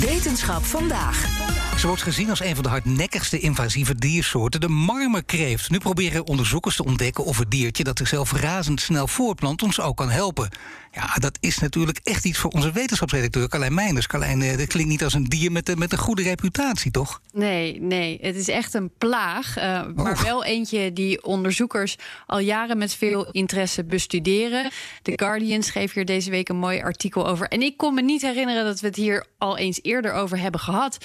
Wetenschap vandaag. Ze wordt gezien als een van de hardnekkigste invasieve diersoorten, de marmerkreeft. Nu proberen onderzoekers te ontdekken of het diertje dat zichzelf razendsnel voortplant ons ook kan helpen. Ja, dat is natuurlijk echt iets voor onze wetenschapsredacteur Carlijn Meinders. Carlijn, eh, dat klinkt niet als een dier met, met een goede reputatie, toch? Nee, nee. Het is echt een plaag. Uh, maar wel eentje die onderzoekers al jaren met veel interesse bestuderen. The Guardian schreef hier deze week een mooi artikel over. En ik kon me niet herinneren dat we het hier al eens eerder over hebben gehad.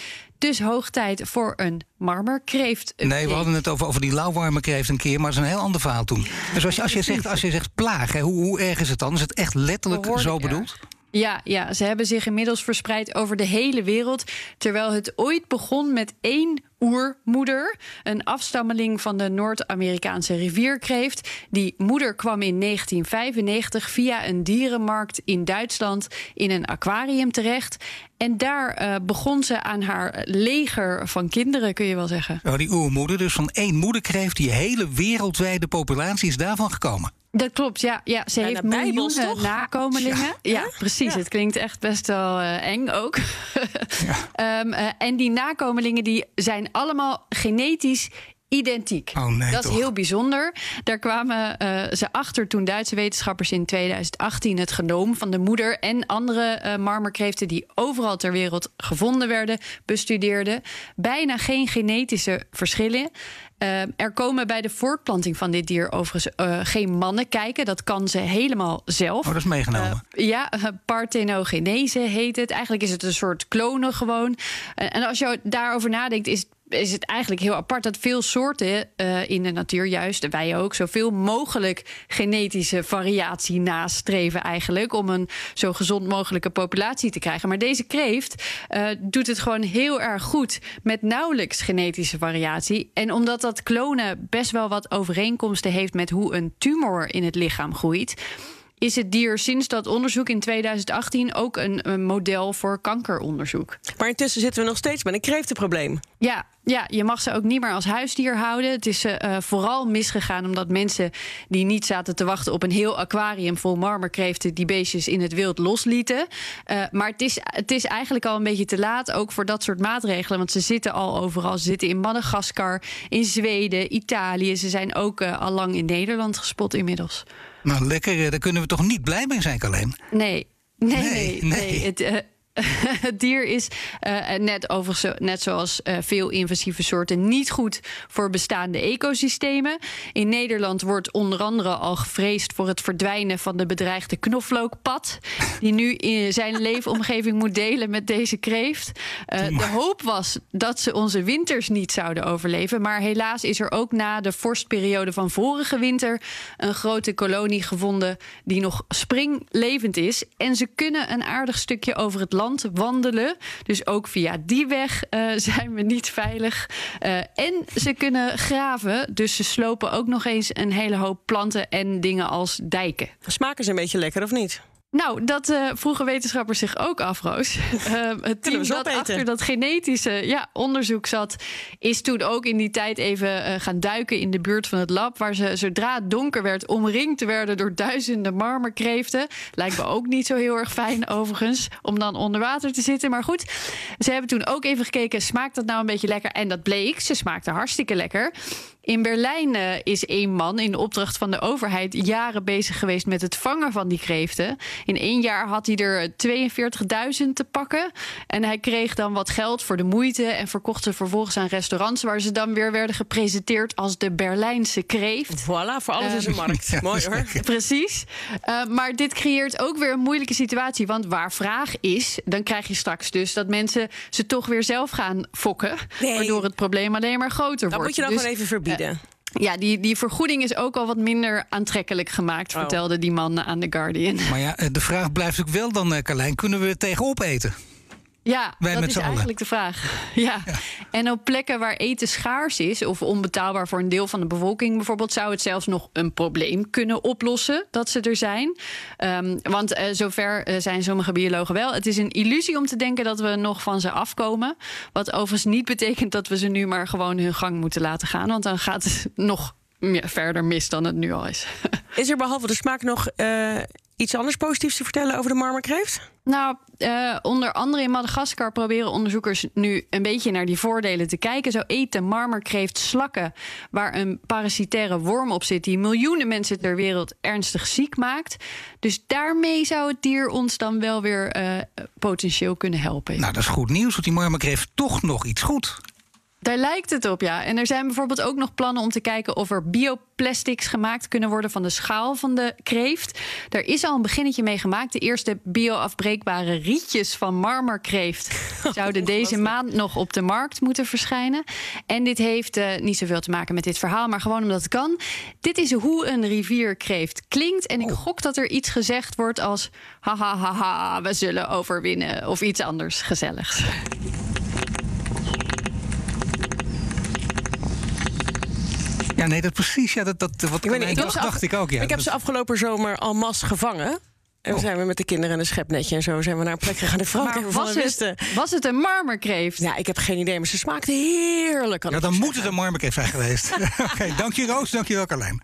Dus hoog tijd voor een marmerkreeft. Nee, we hadden het over, over die lauwwarmerkreeft een keer, maar dat is een heel ander verhaal toen. Dus als je, als je, zegt, als je zegt plaag, hè, hoe, hoe erg is het dan? Is het echt letterlijk zo bedoeld? Ja, ja, ze hebben zich inmiddels verspreid over de hele wereld. Terwijl het ooit begon met één oermoeder, een afstammeling van de Noord-Amerikaanse rivierkreeft. Die moeder kwam in 1995 via een dierenmarkt in Duitsland in een aquarium terecht. En daar uh, begon ze aan haar leger van kinderen, kun je wel zeggen. Oh, die oermoeder, dus van één moederkreeft, die hele wereldwijde populatie is daarvan gekomen. Dat klopt, ja. ja ze heeft miljoenen nakomelingen. Ja, ja precies. Het klinkt echt best wel uh, eng ook. um, uh, en die nakomelingen die zijn allemaal genetisch identiek. Oh nee, dat toch? is heel bijzonder. Daar kwamen uh, ze achter toen Duitse wetenschappers in 2018 het genoom van de moeder en andere uh, marmerkreeften die overal ter wereld gevonden werden, bestudeerden. Bijna geen genetische verschillen. Uh, er komen bij de voortplanting van dit dier overigens uh, geen mannen kijken. Dat kan ze helemaal zelf. Oh, dat is meegenomen. Uh, ja, parthenogenese heet het. Eigenlijk is het een soort klonen gewoon. en als je daarover nadenkt, is is het eigenlijk heel apart dat veel soorten uh, in de natuur, juist wij ook, zoveel mogelijk genetische variatie nastreven eigenlijk om een zo gezond mogelijke populatie te krijgen. Maar deze kreeft uh, doet het gewoon heel erg goed met nauwelijks genetische variatie. En omdat dat klonen best wel wat overeenkomsten heeft met hoe een tumor in het lichaam groeit is het dier sinds dat onderzoek in 2018 ook een, een, model voor kankeronderzoek. Maar intussen zitten we nog steeds met een kreeftenprobleem. Ja, ja, je mag ze ook niet meer als huisdier houden. Het is uh, vooral misgegaan omdat mensen die niet zaten te wachten op een heel aquarium vol marmerkreeften die beestjes in het wild loslieten. Uh, maar het is, het is eigenlijk al een beetje te laat, ook voor dat soort maatregelen. Want ze zitten al overal. Ze zitten in Madagaskar, in Zweden, Italië. Ze zijn ook uh, al lang in Nederland gespot inmiddels. Nou, lekker. Daar kunnen we toch niet blij mee zijn, alleen. Nee. Nee, nee, nee. nee. Het, uh, het dier is uh, net, overigens, net zoals uh, veel invasieve soorten niet goed voor bestaande ecosystemen. In Nederland wordt onder andere al gevreesd voor het verdwijnen van de bedreigde knoflookpad, die nu in zijn leefomgeving moet delen met deze kreeft. Uh, de hoop was dat ze onze winters niet zouden overleven, maar helaas is er ook na de vorstperiode van vorige winter een grote kolonie gevonden die nog springlevend is. En ze kunnen een aardig stukje over het land wandelen. Dus ook via die weg uh, zijn we niet veilig. Uh, en ze kunnen graven. Dus ze slopen ook nog eens een hele hoop planten en dingen als dijken. Smaken ze een beetje lekker of niet? Nou, dat uh, vroegen wetenschappers zich ook af, Roos. Uh, het team dat achter dat genetische ja, onderzoek zat... is toen ook in die tijd even uh, gaan duiken in de buurt van het lab... waar ze zodra het donker werd omringd werden door duizenden marmerkreeften. Lijkt me ook niet zo heel erg fijn overigens, om dan onder water te zitten. Maar goed, ze hebben toen ook even gekeken... smaakt dat nou een beetje lekker? En dat bleek, ze smaakte hartstikke lekker... In Berlijn uh, is één man in opdracht van de overheid jaren bezig geweest met het vangen van die kreeften. In één jaar had hij er 42.000 te pakken. En hij kreeg dan wat geld voor de moeite en verkocht ze vervolgens aan restaurants waar ze dan weer werden gepresenteerd als de Berlijnse kreeft. Voilà, voor alles is een markt. Ja, Mooi hoor. Precies. Uh, maar dit creëert ook weer een moeilijke situatie. Want waar vraag is, dan krijg je straks dus dat mensen ze toch weer zelf gaan fokken. Nee. Waardoor het probleem alleen maar groter dat wordt. moet je dan dus, gewoon even verbieden. Ja, die, die vergoeding is ook al wat minder aantrekkelijk gemaakt, Oh. vertelde die man aan The Guardian. Maar ja, eh, de vraag blijft ook wel dan, eh, Carlijn, kunnen we tegenop eten? Ja, Wij dat is eigenlijk de vraag. Ja. En op plekken waar eten schaars is of onbetaalbaar voor een deel van de bevolking bijvoorbeeld, zou het zelfs nog een probleem kunnen oplossen dat ze er zijn. Ehm, want eh, zover eh, zijn sommige biologen wel. Het is een illusie om te denken dat we nog van ze afkomen. Wat overigens niet betekent dat we ze nu maar gewoon hun gang moeten laten gaan. Want dan gaat het nog meer verder mis dan het nu al is. Is er behalve de smaak nog eh, iets anders positiefs te vertellen over de marmerkreeft? Nou, eh, onder andere in Madagaskar proberen onderzoekers nu een beetje naar die voordelen te kijken. Zo eten marmerkreeft slakken waar een parasitaire worm op zit die miljoenen mensen ter wereld ernstig ziek maakt. Dus daarmee zou het dier ons dan wel weer eh, potentieel kunnen helpen. Nou, dat is goed nieuws, want die marmerkreeft toch nog iets goed. Daar lijkt het op, ja. En er zijn bijvoorbeeld ook nog plannen om te kijken of er bioplastics gemaakt kunnen worden van de schaal van de kreeft. Daar is al een beginnetje mee gemaakt. De eerste bioafbreekbare rietjes van marmerkreeft zouden deze maand nog op de markt moeten verschijnen. En dit heeft eh, niet zoveel te maken met dit verhaal, maar gewoon omdat het kan. Dit is hoe een rivierkreeft klinkt. En ik gok dat er iets gezegd wordt als haha, haha, we zullen overwinnen. Of iets anders gezelligs. Ja, nee, dat precies. Ja, dat, dat, wat Ik, weet ik heb dacht, ze af- dacht ik ook. Ja. ik heb Dat- ze afgelopen zomer al mas gevangen. En Oh. we zijn we met de kinderen en een schepnetje en zo zijn we naar een plek gegaan in Frankrijk. Was het, wisten. was het een marmerkreeft? Ja, ik heb geen idee, maar ze smaakte heerlijk. ja, dan moet het een marmerkreeft zijn geweest. Oké, dank je Roos, dank je wel Carlijn.